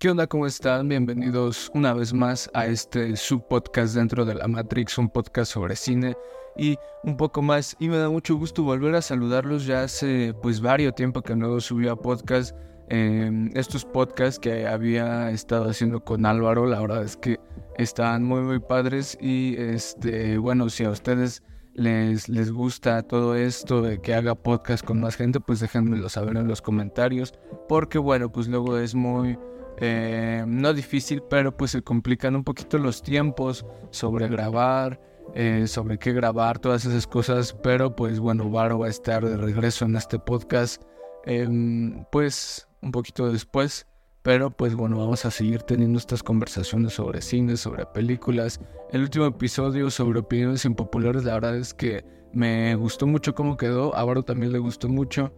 ¿Qué onda? ¿Cómo están? Bienvenidos una vez más a este subpodcast dentro de la Matrix, un podcast sobre cine y un poco más. Y me da mucho gusto volver a saludarlos. Ya hace pues varios tiempo que no subía podcast. Em, estos podcasts que había estado haciendo con Álvaro, la verdad es que están muy muy padres y este bueno si a ustedes les, les gusta todo esto de que haga podcast con más gente, pues déjenmelo saber en los comentarios. Porque bueno, pues luego es muy eh, no difícil, pero pues se complican un poquito los tiempos sobre grabar, eh, sobre qué grabar, todas esas cosas. Pero pues bueno, Varo va a estar de regreso en este podcast, em, pues un poquito después. Pero pues bueno, vamos a seguir teniendo estas conversaciones sobre cine, sobre películas. El último episodio sobre opiniones impopulares, la verdad es que me gustó mucho cómo quedó. A Varo también le gustó mucho.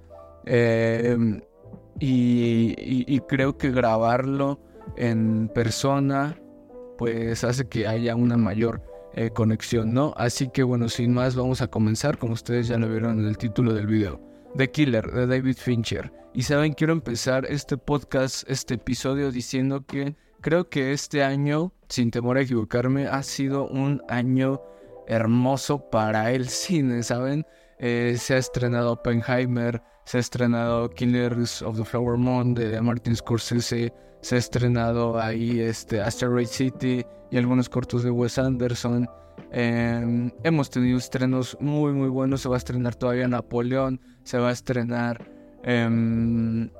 Eh, y, creo que grabarlo en persona pues hace que haya una mayor eh, conexión, ¿no? Así que bueno, sin más vamos a comenzar, como ustedes ya lo vieron en el título del video. The Killer de David Fincher. Y saben, quiero empezar este podcast, este episodio diciendo que creo que este año, sin temor a equivocarme, ha sido un año hermoso para el cine, ¿saben? Eh, se ha estrenado Oppenheimer, se ha estrenado Killers of the Flower Moon de Martin Scorsese, se ha estrenado ahí este Asteroid City y algunos cortos de Wes Anderson. Em, hemos tenido estrenos muy muy buenos, se va a estrenar todavía Napoleón, se va a estrenar em,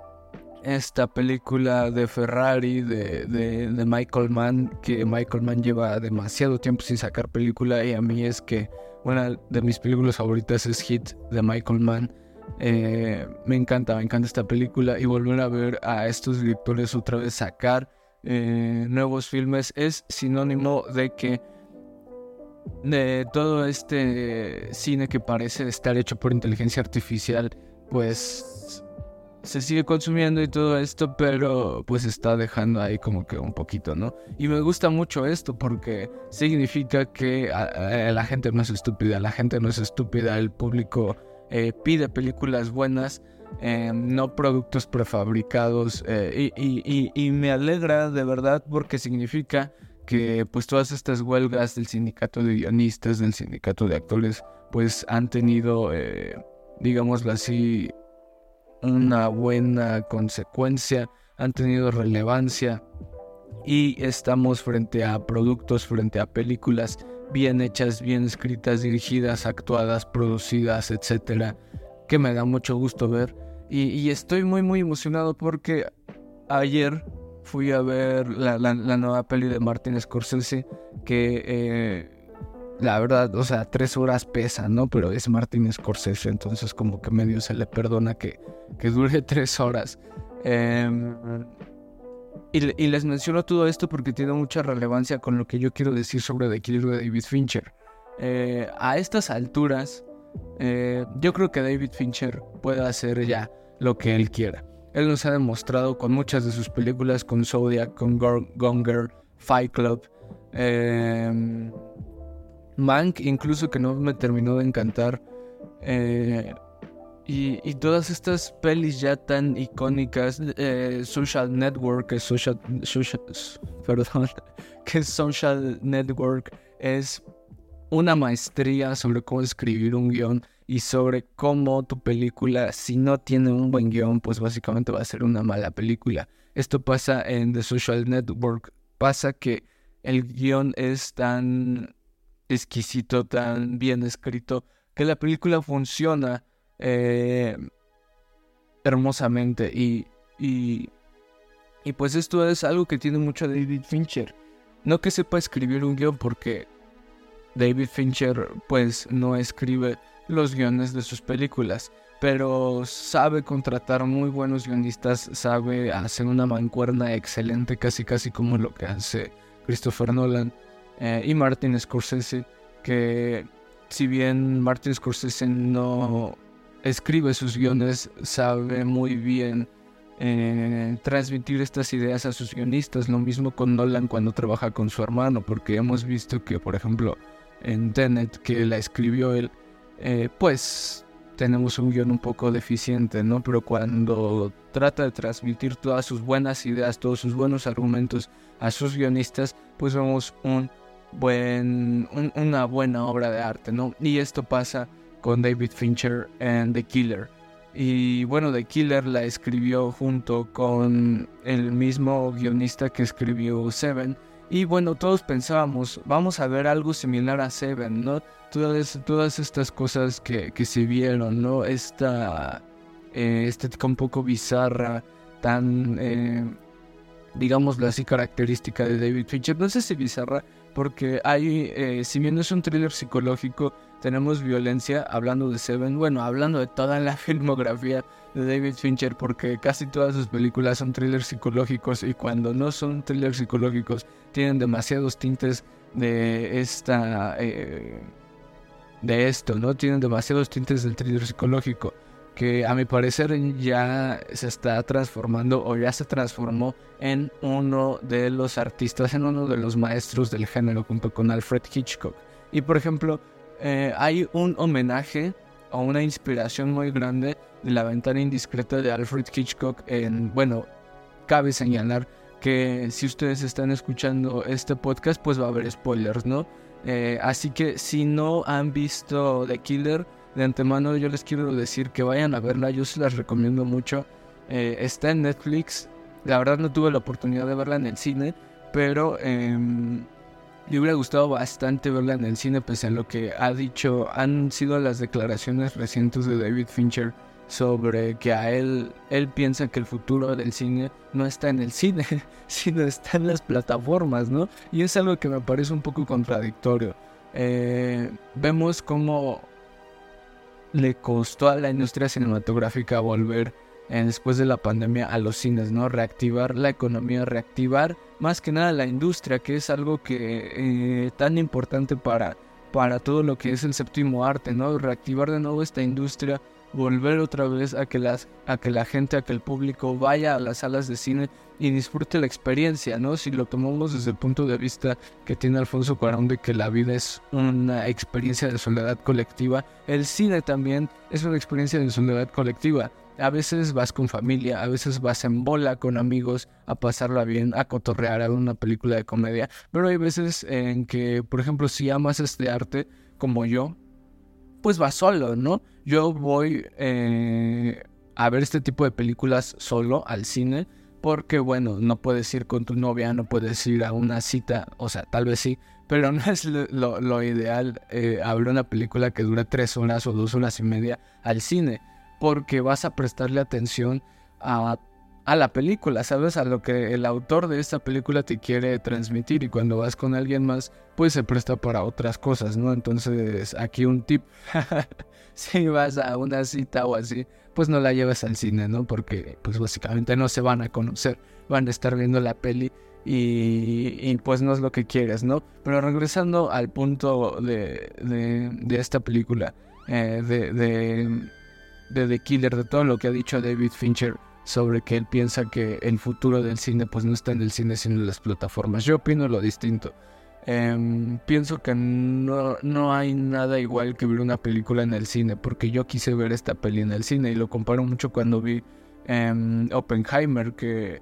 esta película de Ferrari de, de, Michael Mann, que Michael Mann lleva demasiado tiempo sin sacar película y a mí es que una de mis películas favoritas es Hit de Michael Mann. Eh, me encanta, me encanta esta película y volver a ver a estos directores otra vez sacar eh, nuevos filmes es sinónimo de que de todo este cine que parece estar hecho por inteligencia artificial, pues se sigue consumiendo y todo esto, pero pues está dejando ahí como que un poquito, ¿no? Y me gusta mucho esto porque significa que la gente no es estúpida, la gente no es estúpida, el público eh, pide películas buenas, eh, no productos prefabricados eh, y, me alegra de verdad porque significa que pues todas estas huelgas del sindicato de guionistas, del sindicato de actores, pues han tenido, digámoslo así, una buena consecuencia, han tenido relevancia. Y estamos frente a productos, frente a películas bien hechas, bien escritas, dirigidas, actuadas, producidas, etcétera, que me da mucho gusto ver. Y, estoy muy, muy emocionado porque ayer fui a ver la, nueva peli de Martin Scorsese, que eh, la verdad, o sea, tres horas pesa, ¿no? Pero es Martin Scorsese, entonces como que medio se le perdona que, que dure tres horas. Eh, y, les menciono todo esto porque tiene mucha relevancia con lo que yo quiero decir sobre The Killer de David Fincher. Eh, a estas alturas, eh, yo creo que David Fincher puede hacer ya lo que él quiera. Él nos ha demostrado con muchas de sus películas, con Zodiac, con Gone Girl, Fight Club, eh, Mank, incluso que no me terminó de encantar. Y, todas estas pelis ya tan icónicas, eh, Social Network, que social, perdón, que Social Network es una maestría sobre cómo escribir un guion y sobre cómo tu película, si no tiene un buen guion, pues básicamente va a ser una mala película. Esto pasa en The Social Network. Pasa que el guion es tan exquisito, tan bien escrito, que la película funciona eh, hermosamente. Y, y, y pues esto es algo que tiene mucho David Fincher. No que sepa escribir un guion porque David Fincher pues no escribe los guiones de sus películas, pero sabe contratar muy buenos guionistas, sabe hacer una mancuerna excelente, casi casi como lo que hace Christopher Nolan eh, y Martin Scorsese, que si bien Martin Scorsese no escribe sus guiones, sabe muy bien eh, transmitir estas ideas a sus guionistas. Lo mismo con Nolan cuando trabaja con su hermano, porque hemos visto que, por ejemplo, en Tenet, que la escribió él, eh, pues tenemos un guion un poco deficiente, ¿no? Pero cuando trata de transmitir todas sus buenas ideas, todos sus buenos argumentos a sus guionistas, pues vemos un buen, una buena obra de arte, ¿no? Y esto pasa con David Fincher en The Killer. Y bueno, The Killer la escribió junto con el mismo guionista que escribió Seven. Y bueno, todos pensábamos, vamos a ver algo similar a Seven, ¿no? Todas, todas estas cosas que, que se vieron, ¿no? Esta eh, estética un poco bizarra, tan, eh, digámoslo así, característica de David Fincher. No sé si bizarra, porque hay, eh, si bien es un thriller psicológico, tenemos violencia, hablando de Seven, bueno, hablando de toda la filmografía de David Fincher, porque casi todas sus películas son thrillers psicológicos y cuando no son thrillers psicológicos tienen demasiados tintes de esta... Eh, de esto, ¿no? Tienen demasiados tintes del thriller psicológico que a mi parecer ya se está transformando o ya se transformó en uno de los artistas, en uno de los maestros del género junto con Alfred Hitchcock. Y por ejemplo, eh, hay un homenaje o una inspiración muy grande de la ventana indiscreta de Alfred Hitchcock en, bueno, cabe señalar que si ustedes están escuchando este podcast, pues va a haber spoilers, ¿no? Eh, así que si no han visto The Killer, de antemano yo les quiero decir que vayan a verla, yo se las recomiendo mucho. Eh, está en Netflix, la verdad no tuve la oportunidad de verla en el cine, pero eh, me hubiera gustado bastante verla en el cine, pese a lo que ha dicho, han sido las declaraciones recientes de David Fincher sobre que a él, él piensa que el futuro del cine no está en el cine, sino está en las plataformas, ¿no? Y es algo que me parece un poco contradictorio. Eh, vemos cómo le costó a la industria cinematográfica volver eh, después de la pandemia a los cines, ¿no? Reactivar la economía, reactivar más que nada la industria, que es algo que eh, tan importante para, para todo lo que es el séptimo arte, ¿no? Reactivar de nuevo esta industria, volver otra vez a que, las, a que la gente, a que el público vaya a las salas de cine y disfrute la experiencia, ¿no? Si lo tomamos desde el punto de vista que tiene Alfonso Cuarón de que la vida es una experiencia de soledad colectiva, el cine también es una experiencia de soledad colectiva. A veces vas con familia, a veces vas en bola con amigos a pasarla bien, a cotorrear, a una película de comedia, pero hay veces en que, por ejemplo, si amas este arte como yo, pues vas solo, ¿no? Yo voy eh, a ver este tipo de películas solo al cine porque bueno, no puedes ir con tu novia, no puedes ir a una cita, o sea, tal vez sí, pero no es lo, ideal eh, ver una película que dura tres horas o dos horas y media al cine, porque vas a prestarle atención a, a la película, ¿sabes? A lo que el autor de esta película te quiere transmitir y cuando vas con alguien más, pues se presta para otras cosas, ¿no? Entonces, aquí un tip, si vas a una cita o así, pues no la lleves al cine, ¿no? Porque pues básicamente no se van a conocer, van a estar viendo la peli y, pues no es lo que quieres, ¿no? Pero regresando al punto de, de, esta película, eh, de, de, de The Killer, de todo lo que ha dicho David Fincher sobre que él piensa que el futuro del cine pues no está en el cine sino en las plataformas. Yo opino lo distinto. Em, pienso que no, no hay nada igual que ver una película en el cine, porque yo quise ver esta peli en el cine y lo comparo mucho cuando vi em, Oppenheimer, que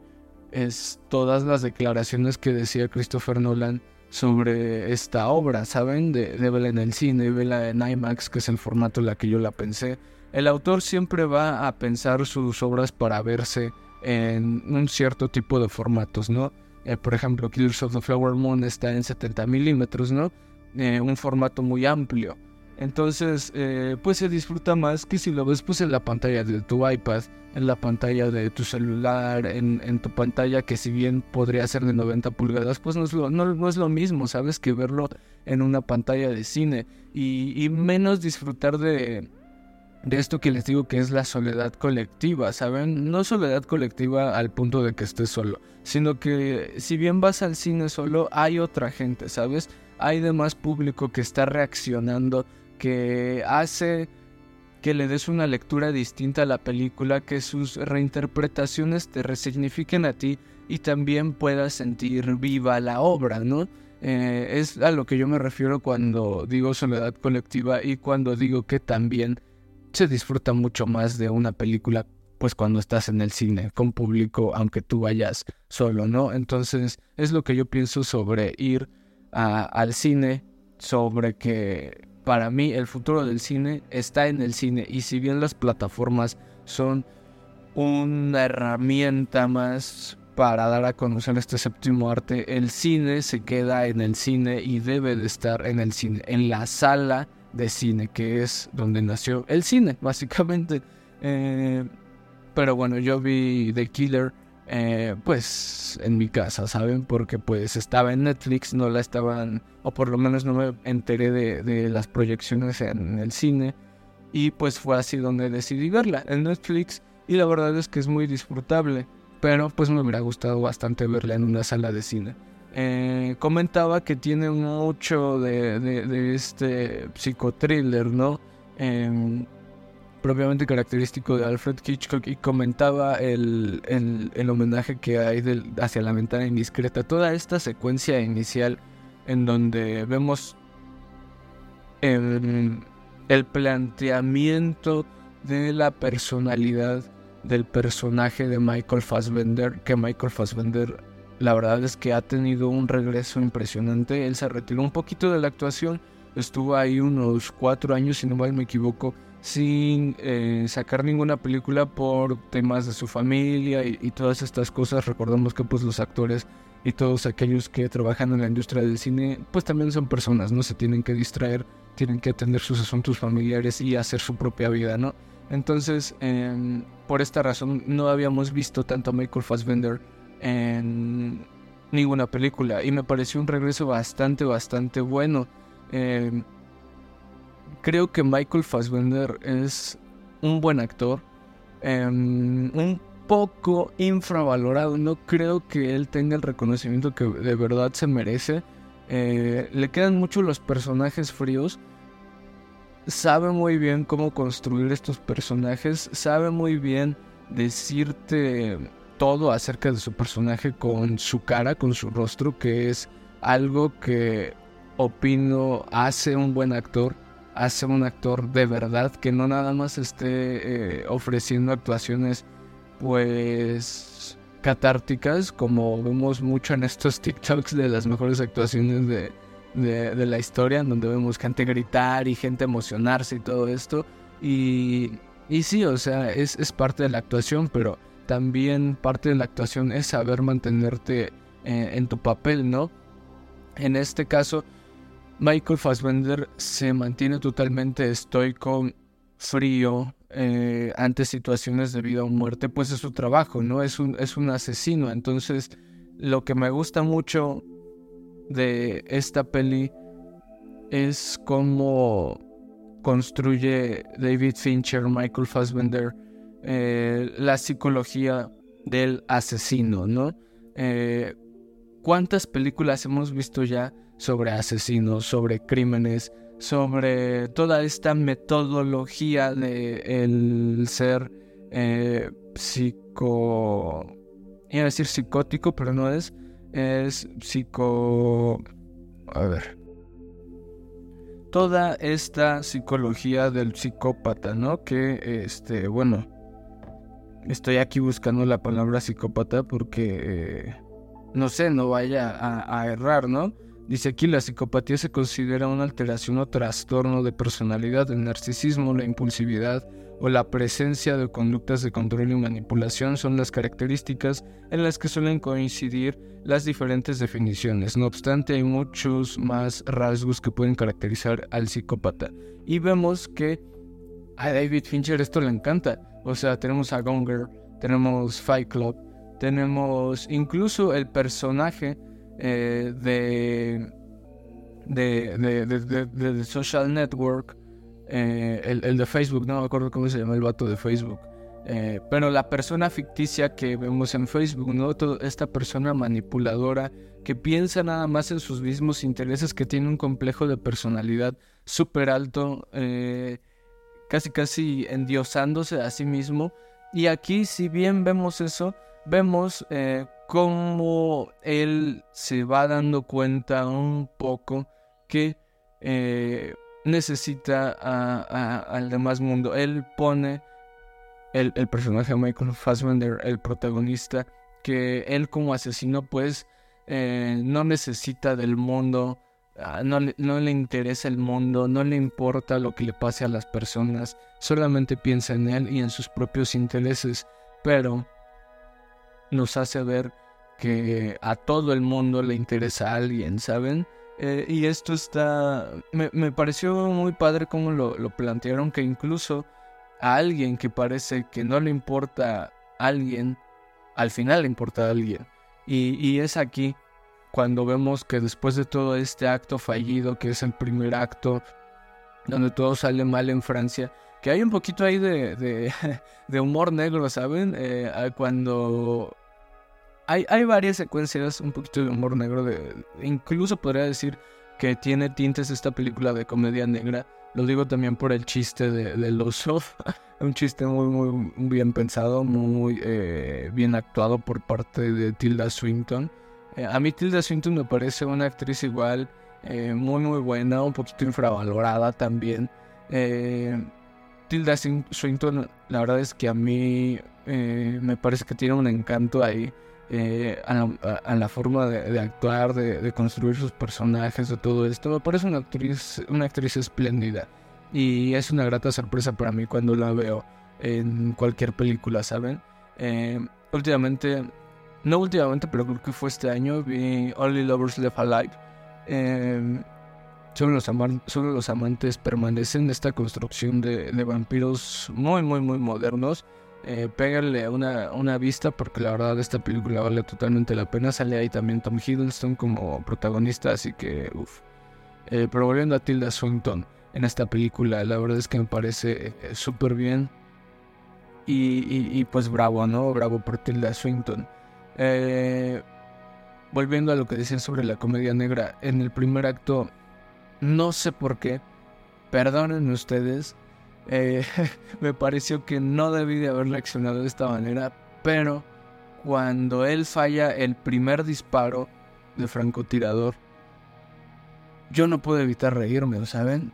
es todas las declaraciones que decía Christopher Nolan sobre esta obra, ¿saben? De, de en el cine verla en IMAX, que es el formato en la que yo la pensé. El autor siempre va a pensar sus obras para verse en un cierto tipo de formatos, ¿no? Eh, por ejemplo, Killers of the Flower Moon está en 70 milímetros, ¿no? Eh, un formato muy amplio. Entonces, eh, pues se disfruta más que si lo ves pues en la pantalla de tu iPad, en la pantalla de tu celular, en, tu pantalla que si bien podría ser de 90 pulgadas, pues no es lo, no, es lo mismo, ¿sabes? Que verlo en una pantalla de cine. y menos disfrutar de, de esto que les digo que es la soledad colectiva, ¿saben? No soledad colectiva al punto de que estés solo, sino que si bien vas al cine solo, hay otra gente, ¿sabes? Hay demás público que está reaccionando, que hace que le des una lectura distinta a la película, que sus reinterpretaciones te resignifiquen a ti y también puedas sentir viva la obra, ¿no? Eh, es a lo que yo me refiero cuando digo soledad colectiva y cuando digo que también se disfruta mucho más de una película pues cuando estás en el cine con público, aunque tú vayas solo, ¿no? Entonces es lo que yo pienso sobre ir al cine, sobre que para mí el futuro del cine está en el cine y si bien las plataformas son una herramienta más para dar a conocer este séptimo arte, el cine se queda en el cine y debe de estar en el cine, en la sala de cine, que es donde nació el cine, básicamente. Eh, pero bueno, yo vi The Killer, eh, pues en mi casa, ¿saben? Porque pues estaba en Netflix, no la estaban, o por lo menos no me enteré de, de las proyecciones en el cine. Y pues fue así donde decidí verla, en Netflix. Y la verdad es que es muy disfrutable pero pues me hubiera gustado bastante verla en una sala de cine. Eh, comentaba que tiene mucho de, de, este psicotriller, ¿no? Em, propiamente característico de Alfred Hitchcock y comentaba el, el, homenaje que hay hacia la ventana indiscreta. Toda esta secuencia inicial en donde vemos el, el planteamiento de la personalidad del personaje de Michael Fassbender, que Michael Fassbender la verdad es que ha tenido un regreso impresionante. Él se retiró un poquito de la actuación, estuvo ahí unos cuatro años, si no me equivoco, sin eh, sacar ninguna película por temas de su familia y, todas estas cosas. Recordamos que pues los actores y todos aquellos que trabajan en la industria del cine, pues también son personas, ¿no? Se tienen que distraer, tienen que atender sus asuntos familiares y hacer su propia vida, ¿no? Entonces, em, por esta razón, no habíamos visto tanto a Michael Fassbender en ninguna película y me pareció un regreso bastante, bastante bueno. Em, creo que Michael Fassbender es un buen actor, em, un poco infravalorado. No creo que él tenga el reconocimiento que de verdad se merece. Eh, le quedan mucho los personajes fríos sabe muy bien cómo construir estos personajes, sabe muy bien decirte todo acerca de su personaje con su cara, con su rostro, que es algo que opino hace un buen actor, hace un actor de verdad, que no nada más esté eh, ofreciendo actuaciones pues catárticas, como vemos mucho en estos TikToks de las mejores actuaciones de, de, la historia, en donde vemos gente gritar y gente emocionarse y todo esto. Y, y sí, o sea, es, es, parte de la actuación, pero también parte de la actuación es saber mantenerte eh, en tu papel, ¿no? En este caso, Michael Fassbender se mantiene totalmente estoico, frío, eh, ante situaciones de vida o muerte, pues es su trabajo, ¿no? Es un, es un asesino. Entonces, lo que me gusta mucho de esta peli es cómo construye David Fincher, Michael Fassbender, eh, la psicología del asesino, ¿no? Eh, ¿Cuántas películas hemos visto ya sobre asesinos, sobre crímenes, sobre toda esta metodología de el ser eh, psico... Iba a decir psicótico, pero no es es psico... A ver. Toda esta psicología del psicópata, ¿no? Que, este, bueno, estoy aquí buscando la palabra psicópata porque, eh, no sé, no vaya a, a errar, ¿no? Dice aquí, la psicopatía se considera una alteración o trastorno de personalidad, el narcisismo, la impulsividad, o la presencia de conductas de control y manipulación son las características en las que suelen coincidir las diferentes definiciones. No obstante, hay muchos más rasgos que pueden caracterizar al psicópata. Y vemos que a David Fincher esto le encanta. O sea, tenemos a Gonger, tenemos Fight Club, tenemos incluso el personaje eh, de, de, de, Social Network eh, el, de Facebook, no me acuerdo cómo se llama el vato de Facebook. Eh, pero la persona ficticia que vemos en Facebook, ¿no? esta persona manipuladora que piensa nada más en sus mismos intereses, que tiene un complejo de personalidad súper alto, casi casi endiosándose a sí mismo. Y aquí, si bien vemos eso, vemos cómo él se va dando cuenta un poco que necesita al demás mundo. Él pone el, personaje de Michael Fassbender, el protagonista, que él como asesino pues eh, no necesita del mundo, ah, no, le interesa el mundo, no le importa lo que le pase a las personas, solamente piensa en él y en sus propios intereses, pero nos hace ver que a todo el mundo le interesa a alguien, ¿saben? Eh, y esto está, me, me, pareció muy padre como lo, lo plantearon, que incluso a alguien que parece que no le importa a alguien, al final le importa a alguien. Y, es aquí cuando vemos que después de todo este acto fallido, que es el primer acto, donde todo sale mal en Francia, que hay un poquito ahí de, de, humor negro, ¿saben? Eh, cuando hay, varias secuencias, un poquito de humor negro, de, incluso podría decir que tiene tintes esta película de comedia negra. Lo digo también por el chiste de, del oso. un chiste muy, muy bien pensado, muy eh, bien actuado por parte de Tilda Swinton. Eh, a mí Tilda Swinton me parece una actriz igual, eh, muy, muy buena, un poquito infravalorada también. Tilda Swinton, la verdad es que a mí me parece que tiene un encanto ahí. Eh, a, la, forma de, actuar, de, construir sus personajes, de todo esto. Me parece una actriz, una actriz espléndida. Y es una grata sorpresa para mí cuando la veo en cualquier película, ¿saben? Eh, últimamente, no últimamente, pero creo que fue este año, vi Only Lovers Left Alive. Eh, solo, los solo los amantes permanecen. Esta construcción de, de vampiros muy, muy, muy modernos eh, pégale una, una vista porque la verdad esta película vale totalmente la pena. Sale ahí también Tom Hiddleston como protagonista, así que uff. Eh, pero volviendo a Tilda Swinton en esta película, la verdad es que me parece eh, súper bien. Y, pues bravo, ¿no? Bravo por Tilda Swinton. Eh, volviendo a lo que decían sobre la comedia negra, en el primer acto, no sé por qué, perdonen ustedes, eh, me pareció que no debí de haber reaccionado de esta manera, pero cuando él falla el primer disparo de francotirador, yo no pude evitar reírme, ¿saben?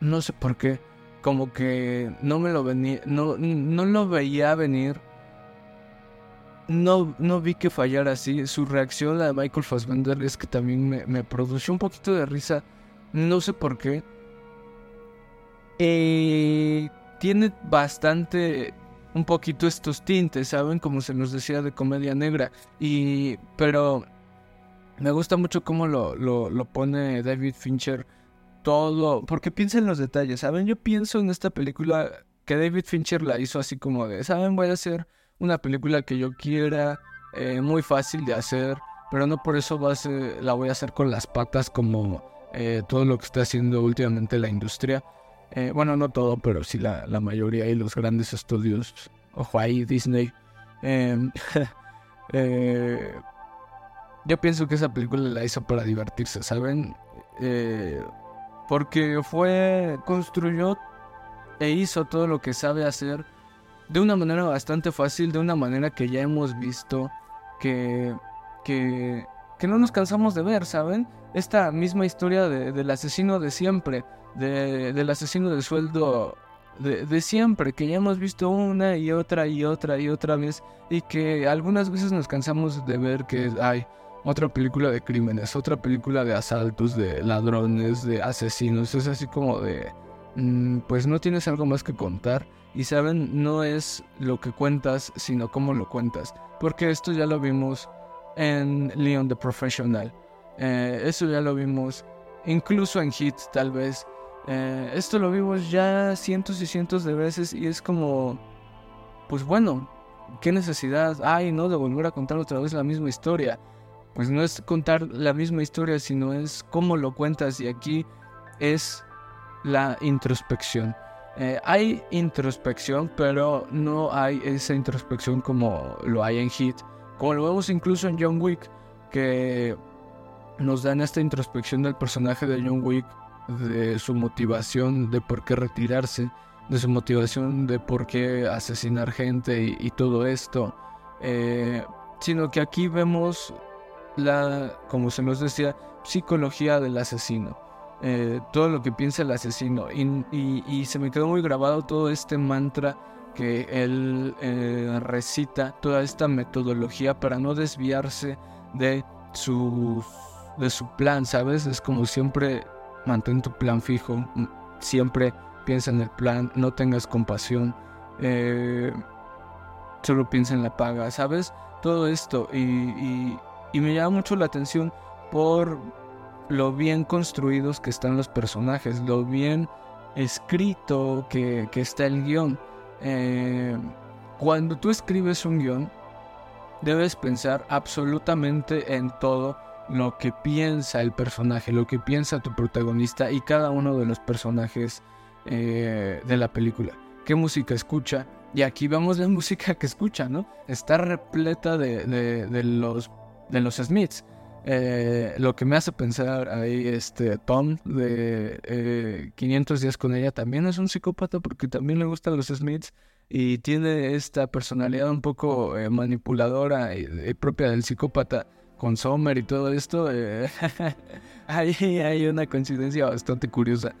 No sé por qué, como que no me lo venía, no, no lo veía venir. No, no vi que fallara así. Su reacción, de Michael Fassbender, es que también me, me produjo un poquito de risa. No sé por qué eh, tiene bastante, un poquito estos tintes, ¿saben? Como se nos decía de comedia negra. Y, pero me gusta mucho cómo lo, lo, pone David Fincher todo, porque piensa en los detalles, ¿saben? Yo pienso en esta película que David Fincher la hizo así como de, ¿saben? Voy a hacer una película que yo quiera, eh, muy fácil de hacer, pero no por eso va a la voy a hacer con las patas como eh, todo lo que está haciendo últimamente la industria. Eh, bueno, no todo, pero sí la, mayoría y los grandes estudios. Ojo ahí, Disney. Em, eh, yo pienso que esa película la hizo para divertirse, ¿saben? Eh, porque fue, construyó e hizo todo lo que sabe hacer de una manera bastante fácil, de una manera que ya hemos visto que, que, que no nos cansamos de ver, ¿saben? Esta misma historia del asesino de siempre del asesino de sueldo de, siempre, que ya hemos visto una y otra y otra y otra vez, y que algunas veces nos cansamos de ver que hay otra película de crímenes, otra película de asaltos, de ladrones, de asesinos, es así como de, mm, pues no tienes algo más que contar. Y saben, no es lo que cuentas, sino cómo lo cuentas. Porque esto ya lo vimos en Leon the Professional. Eh, eso ya lo vimos incluso en Hit, tal vez. Eh, esto lo vimos ya cientos y cientos de veces y es como, pues bueno, ¿qué necesidad hay, no, de volver a contar otra vez la misma historia? Pues no es contar la misma historia, sino es cómo lo cuentas y aquí es la introspección. Eh, hay introspección, pero no hay esa introspección como lo hay en Hit, como lo vemos incluso en John Wick, que nos dan esta introspección del personaje de John Wick de su motivación de por qué retirarse, de su motivación de por qué asesinar gente y, todo esto, eh, sino que aquí vemos la, como se nos decía, psicología del asesino. eh, todo lo que piensa el asesino. Y, se me quedó muy grabado todo este mantra que él eh, recita, toda esta metodología para no desviarse de su, de su plan, ¿sabes? Es como siempre mantén tu plan fijo, siempre piensa en el plan, no tengas compasión, eh, solo piensa en la paga, ¿sabes? Todo esto y, y me llama mucho la atención por lo bien construidos que están los personajes, lo bien escrito que, está el guion. Eh, cuando tú escribes un guion, debes pensar absolutamente en todo lo que piensa el personaje, lo que piensa tu protagonista y cada uno de los personajes eh, de la película. ¿Qué música escucha? Y aquí vemos la música que escucha, ¿no? Está repleta de, de los, de los Smiths. Eh, lo que me hace pensar ahí, este Tom de 500 eh, días con ella también es un psicópata porque también le gustan los Smiths y tiene esta personalidad un poco eh, manipuladora y, propia del psicópata con Sommer y todo esto. ahí hay una coincidencia bastante curiosa.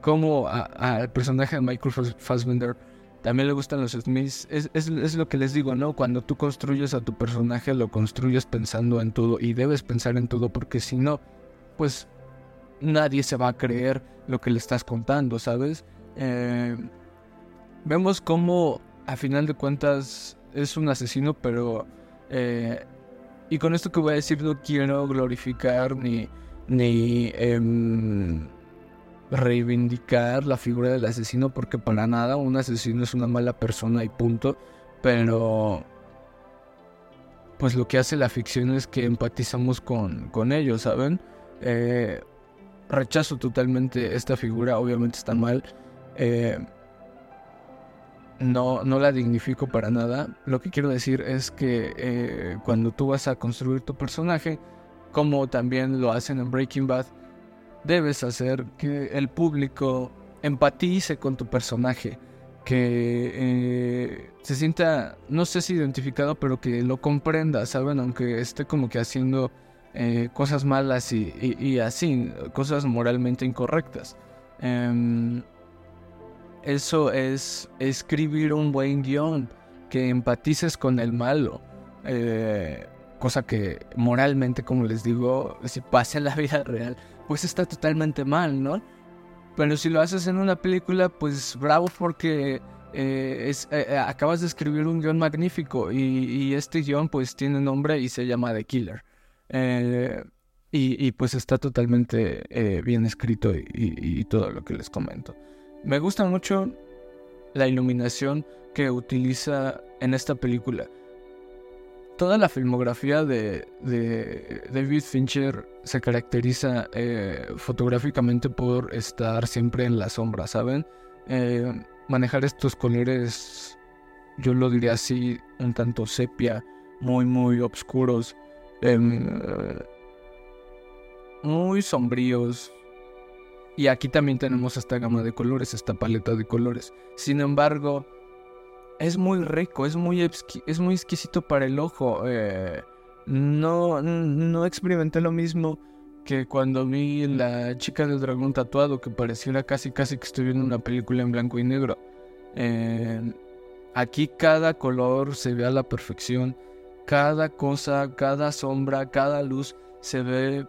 como al personaje de Michael Fassbender también le gustan los Smiths. Es, es, lo que les digo, ¿no? Cuando tú construyes a tu personaje, lo construyes pensando en todo y debes pensar en todo porque si no, pues nadie se va a creer lo que le estás contando, ¿sabes? Eh, vemos cómo a final de cuentas es un asesino, pero... Eh, y con esto que voy a decir no quiero glorificar ni... ni em, reivindicar la figura del asesino porque para nada un asesino es una mala persona y punto. Pero pues lo que hace la ficción es que empatizamos con, con ellos, ¿saben? Eh, rechazo totalmente esta figura, obviamente está mal. Eh, no, no la dignifico para nada. Lo que quiero decir es que eh, cuando tú vas a construir tu personaje, como también lo hacen en Breaking Bad, debes hacer que el público empatice con tu personaje, que eh, se sienta, no sé si identificado, pero que lo comprenda, ¿saben? Aunque esté como que haciendo eh, cosas malas y, así, cosas moralmente incorrectas. Em, eso es escribir un buen guion, que empatices con el malo. Eh, cosa que moralmente, como les digo, si pasa en la vida real, pues está totalmente mal, ¿no? Pero si lo haces en una película, pues bravo porque eh, eh, eh, acabas de escribir un guion magnífico y, este guion pues tiene nombre y se llama The Killer. y, pues está totalmente bien escrito y todo lo que les comento. Me gusta mucho la iluminación que utiliza en esta película toda la filmografía de, David Fincher se caracteriza eh, fotográficamente por estar siempre en la sombra, ¿saben? Eh, manejar estos colores, yo lo diría así, un tanto sepia, muy, muy oscuros, em, muy sombríos. Y aquí también tenemos esta gama de colores, esta paleta de colores. Sin embargo, es muy rico, es muy, es muy exquisito para el ojo. Eh, no, no experimenté lo mismo que cuando vi la chica del dragón tatuado, que pareciera casi casi que estoy viendo una película en blanco y negro. Eh, aquí cada color se ve a la perfección, cada cosa, cada sombra, cada luz se ve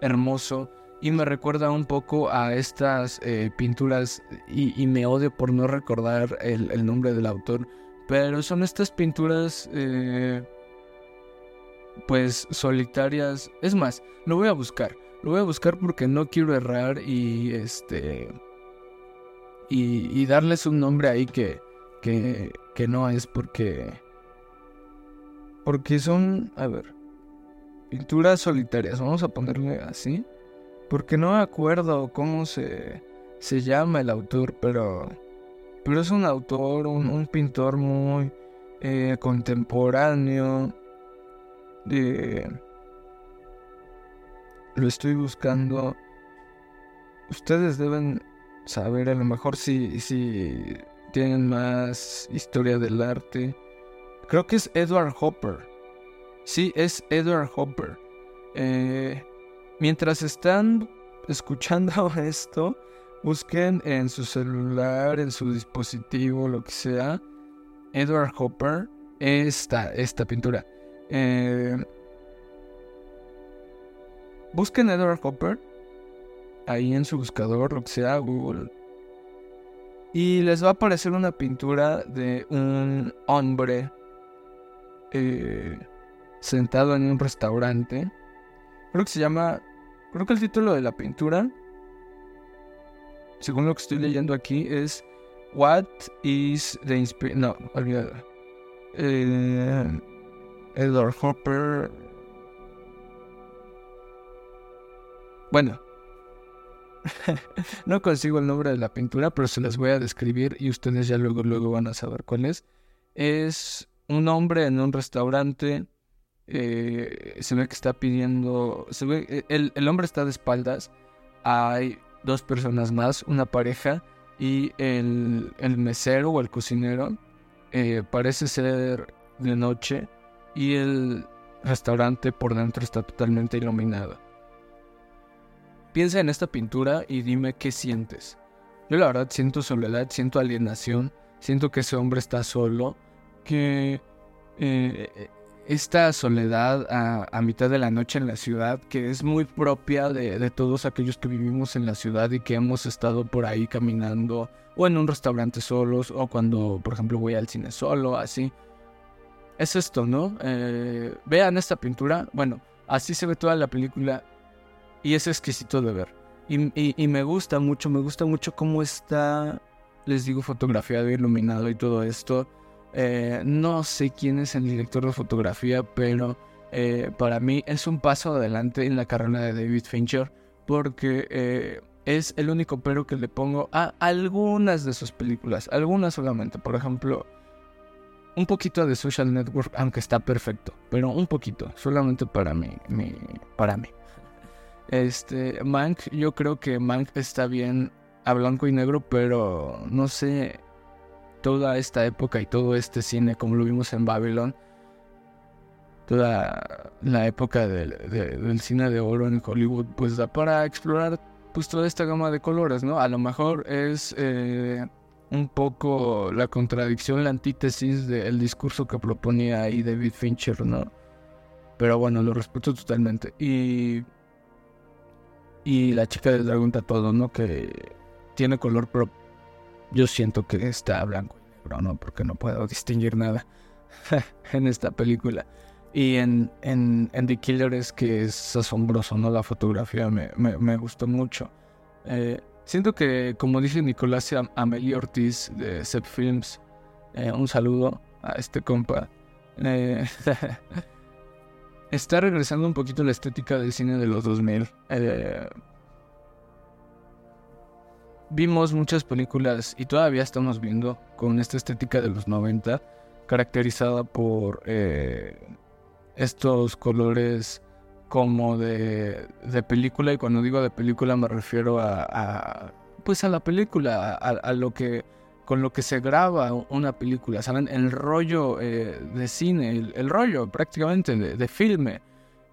hermoso y me recuerda un poco a estas eh, pinturas y, me odio por no recordar el, nombre del autor, pero son estas pinturas eh, pues solitarias. Es más, lo voy a buscar, lo voy a buscar porque no quiero errar y este y, darles un nombre ahí que, que, que no es porque porque son, a ver, pinturas solitarias, vamos a ponerle así porque no me acuerdo cómo se, se llama el autor, pero, pero es un autor, un, pintor muy eh, contemporáneo. lo estoy buscando. Ustedes deben saber, a lo mejor si, si tienen más historia del arte. Creo que es Edward Hopper. Sí, es Edward Hopper. Eh, mientras están escuchando esto, busquen en su celular, en su dispositivo, lo que sea, Edward Hopper, esta, esta pintura. Eh, busquen Edward Hopper ahí en su buscador, lo que sea, Google. Y les va a aparecer una pintura de un hombre eh, sentado en un restaurante. Creo que se llama. Creo que el título de la pintura, según lo que estoy leyendo aquí, es What is the inspiration? No, olvídalo. Eh, Edward Hopper. Bueno, no consigo el nombre de la pintura, pero se las voy a describir y ustedes ya luego, luego van a saber cuál es. Es un hombre en un restaurante. Eh, se ve que está pidiendo. Eh, el, hombre está de espaldas. Hay dos personas más, una pareja. Y el, mesero o el cocinero eh, parece ser de noche. Y el restaurante por dentro está totalmente iluminado. Piensa en esta pintura y dime qué sientes. Yo la verdad siento soledad, siento alienación, siento que ese hombre está solo, que esta soledad a, mitad de la noche en la ciudad, que es muy propia de, todos aquellos que vivimos en la ciudad y que hemos estado por ahí caminando, o en un restaurante solos, o cuando, por ejemplo, voy al cine solo, así. Es esto, ¿no? Eh, vean esta pintura. Bueno, así se ve toda la película y es exquisito de ver. Y, me gusta mucho, me gusta mucho cómo está, les digo, fotografiado, iluminado y todo esto. Eh, no sé quién es el director de fotografía, pero eh, para mí es un paso adelante en la carrera de David Fincher, porque eh, es el único pero que le pongo a algunas de sus películas, algunas solamente. Por ejemplo, un poquito de Social Network, aunque está perfecto, pero un poquito, solamente para mí, mi, para mí. Este, Mank, yo creo que Mank está bien a blanco y negro, pero no sé, toda esta época y todo este cine, como lo vimos en Babylon, toda la época del, cine de oro en Hollywood, pues da para explorar pues toda esta gama de colores, ¿no? A lo mejor es eh, un poco la contradicción, la antítesis del discurso que proponía ahí David Fincher, ¿no? Pero bueno, lo respeto totalmente. Y y la chica del dragón todo, ¿no? Que tiene color, pero yo siento que está blanco y negro, ¿no? Porque no puedo distinguir nada en esta película. Y en, en, The Killer es que es asombroso, ¿no? La fotografía me, me, gustó mucho. Eh, siento que, como dice Nicolás Amelie Ortiz de Sep Films, eh, un saludo a este compa. Eh, está regresando un poquito la estética del cine de los 2000. Vimos muchas películas y todavía estamos viendo con esta estética de los 90, caracterizada por eh, estos colores como de, de, película y cuando digo de película me refiero a, pues a la película, a lo que con lo que se graba una película, ¿saben? El rollo eh, de cine, el, rollo prácticamente de, filme,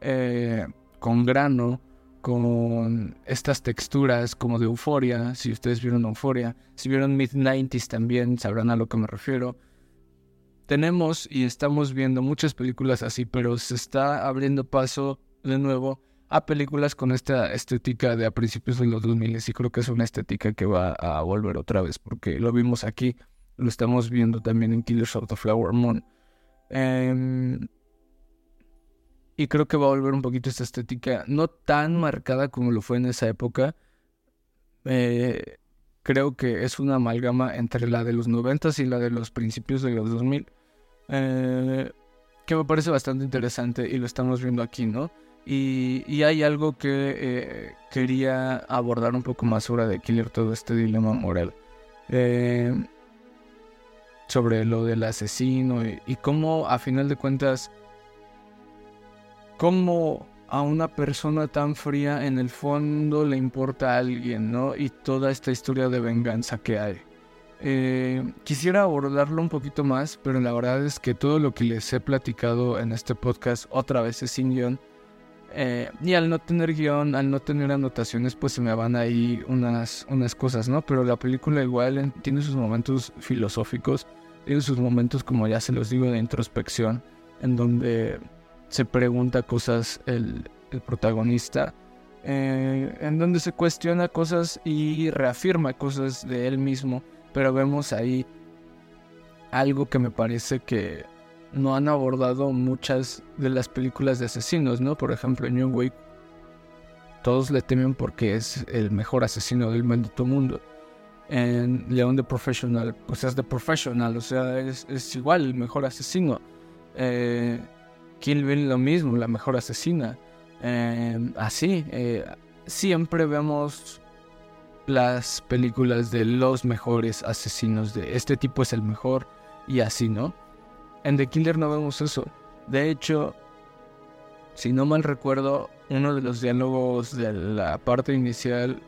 eh, con grano, con estas texturas como de euforia, si ustedes vieron euforia, si vieron mid-90s también sabrán a lo que me refiero. Tenemos y estamos viendo muchas películas así, pero se está abriendo paso de nuevo a películas con esta estética de a principios de los 2000 y creo que es una estética que va a volver otra vez porque lo vimos aquí, lo estamos viendo también en Killers of the Flower Moon. Em, y creo que va a volver un poquito esta estética, no tan marcada como lo fue en esa época. Eh, creo que es una amalgama entre la de los 90 y la de los principios de los 2000. Eh, que me parece bastante interesante y lo estamos viendo aquí, ¿no? Y, hay algo que eh, quería abordar un poco más sobre de Killer, todo este dilema moral. Eh, sobre lo del asesino y, y, cómo a final de cuentas, cómo a una persona tan fría en el fondo le importa a alguien, ¿no? Y toda esta historia de venganza que hay. Eh, quisiera abordarlo un poquito más, pero la verdad es que todo lo que les he platicado en este podcast otra vez es sin guion Eh, y al no tener guion, al no tener anotaciones, pues se me van ahí unas, unas cosas, ¿no? Pero la película igual tiene sus momentos filosóficos, tiene sus momentos, como ya se los digo, de introspección, en donde se pregunta cosas el, el protagonista, eh, en donde se cuestiona cosas y reafirma cosas de él mismo, pero vemos ahí algo que me parece que no han abordado muchas de las películas de asesinos, ¿no? Por ejemplo, en New Wake todos le temen porque es el mejor asesino del maldito mundo. En León de Professional, pues es de Professional, o sea, es, igual el mejor asesino. Eh, Kill Bill lo mismo, la mejor asesina. Eh, así, eh, siempre vemos las películas de los mejores asesinos, de este tipo es el mejor y así, ¿no? En The Killer no vemos eso. De hecho, si no mal recuerdo, uno de los diálogos de la parte inicial,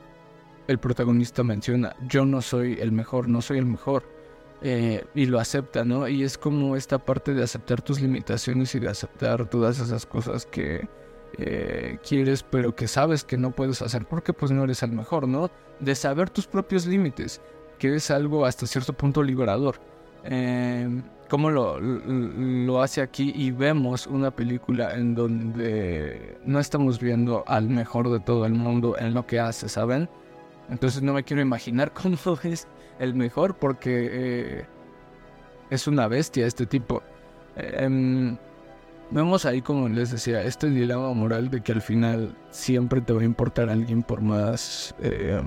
el protagonista menciona, yo no soy el mejor, no soy el mejor. Eh, y lo acepta, ¿no? Y es como esta parte de aceptar tus limitaciones y de aceptar todas esas cosas que eh, quieres, pero que sabes que no puedes hacer porque pues no eres el mejor, ¿no? De saber tus propios límites, que es algo hasta cierto punto liberador. Eh, cómo lo, lo, hace aquí y vemos una película en donde no estamos viendo al mejor de todo el mundo en lo que hace, ¿saben? Entonces no me quiero imaginar cómo es el mejor porque eh, es una bestia este tipo. Em, vemos ahí, como les decía, este dilema moral de que al final siempre te va a importar alguien por más... Eh,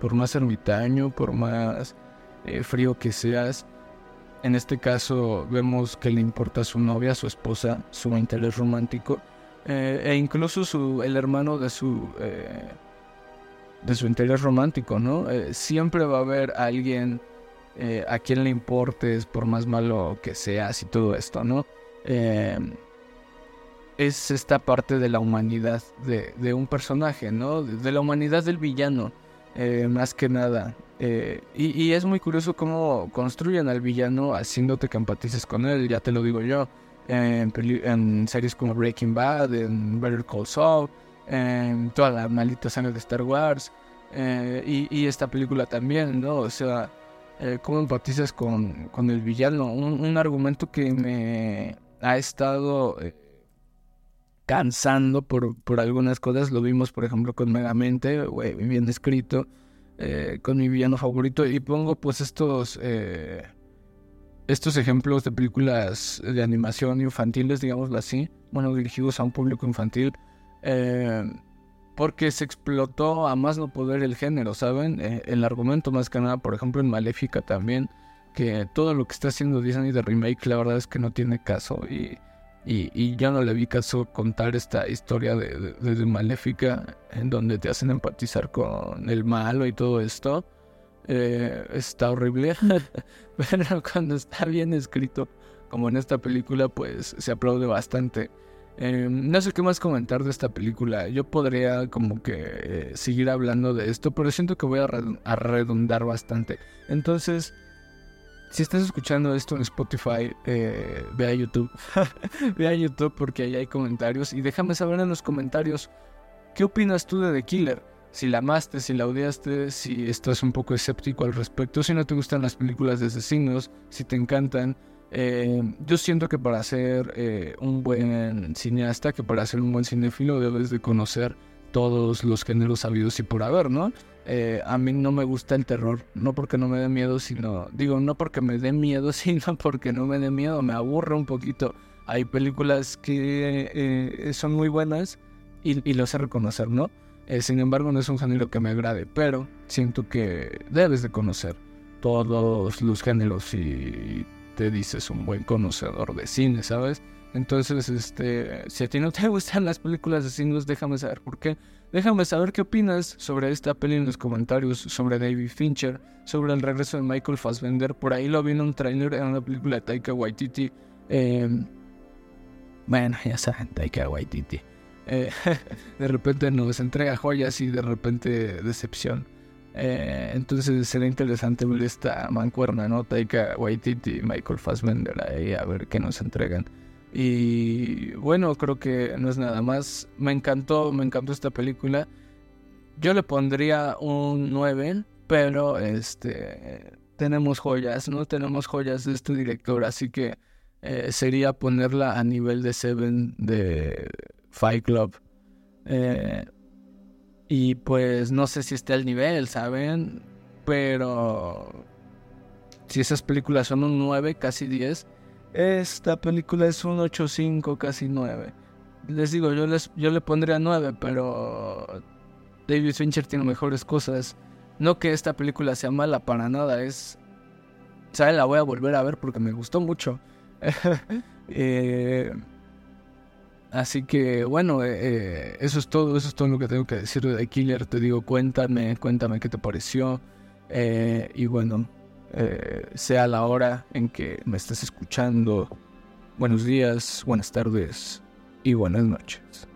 por más ermitaño, por más eh, frío que seas. En este caso vemos que le importa a su novia, su esposa, su interés romántico e incluso su, el hermano de su de su interés romántico, ¿no? siempre va a haber alguien a quien le importes por más malo que seas y todo esto, ¿no? es esta parte de la humanidad de, un personaje, ¿no? de la humanidad del villano. Eh, más que nada. Eh, y, es muy curioso cómo construyen al villano haciéndote que empatices con él, ya te lo digo yo. En, series como Breaking Bad, en Better Call Saul, en toda la maldita sangre de Star Wars. Eh, y, esta película también, ¿no? O sea, cómo empatizas con, con el villano. Un, argumento que me ha estado cansando por, por algunas cosas. Lo vimos, por ejemplo, con Megamente, bien escrito, eh, con mi villano favorito. Y pongo pues estos, eh, estos ejemplos de películas de animación infantiles, digámoslo así, bueno, dirigidos a un público infantil. Eh, porque se explotó a más no poder el género, ¿saben? el argumento más que nada, por ejemplo, en Maléfica también, que todo lo que está haciendo Disney de remake, la verdad es que no tiene caso. Y y, ya no le vi caso contar esta historia de, de, Maléfica, en donde te hacen empatizar con el malo y todo esto. Eh, está horrible, pero cuando está bien escrito, como en esta película, pues se aplaude bastante. Eh, no sé qué más comentar de esta película. Yo podría como que eh, seguir hablando de esto, pero siento que voy a redundar bastante. Entonces, si estás escuchando esto en Spotify, eh, ve a YouTube. ve a YouTube porque ahí hay comentarios. Y déjame saber en los comentarios qué opinas tú de The Killer. Si la amaste, si la odiaste, si estás un poco escéptico al respecto, si no te gustan las películas de asesinos, si te encantan. Eh, yo siento que para ser eh, un buen cineasta, que para ser un buen cinéfilo debes de conocer todos los géneros habidos y por haber, ¿no? Eh, a mí no me gusta el terror, no porque no me dé miedo, sino, digo, no porque me dé miedo, sino porque no me dé miedo, me aburre un poquito. Hay películas que son muy buenas y, lo sé reconocer, ¿no? Sin embargo, no es un género que me agrade, pero siento que debes de conocer todos los géneros y te dices un buen conocedor de cine, ¿sabes? Entonces, este, si a ti no te gustan las películas de cine, déjame saber por qué. Déjame saber qué opinas sobre esta peli en los comentarios, sobre David Fincher, sobre el regreso de Michael Fassbender. Por ahí lo vi en un trailer en una película de Taika Waititi. Em, bueno, ya saben, Taika Waititi. Eh, de repente nos entrega joyas y de repente decepción. Eh, entonces será interesante ver esta mancuerna, ¿no? Taika Waititi y Michael Fassbender ahí a ver qué nos entregan. Y bueno, creo que no es nada más. Me encantó, me encantó esta película. Yo le pondría un 9, pero este tenemos joyas, ¿no? Tenemos joyas de este director, así que eh, sería ponerla a nivel de Seven de Fight Club. Eh, y pues no sé si esté al nivel, ¿saben? Pero si esas películas son un 9, casi 10, esta película es un 8.5, casi 9. Les digo, yo, les, yo le pondría 9, pero David Fincher tiene mejores cosas. No que esta película sea mala para nada, es... ¿Saben? La voy a volver a ver porque me gustó mucho. eh, así que bueno, eh, eh, eso es todo, eso es todo lo que tengo que decir de The Killer. Te digo, cuéntame, cuéntame qué te pareció. Eh, y bueno, sea la hora en que me estés escuchando. Buenos días, buenas tardes y buenas noches.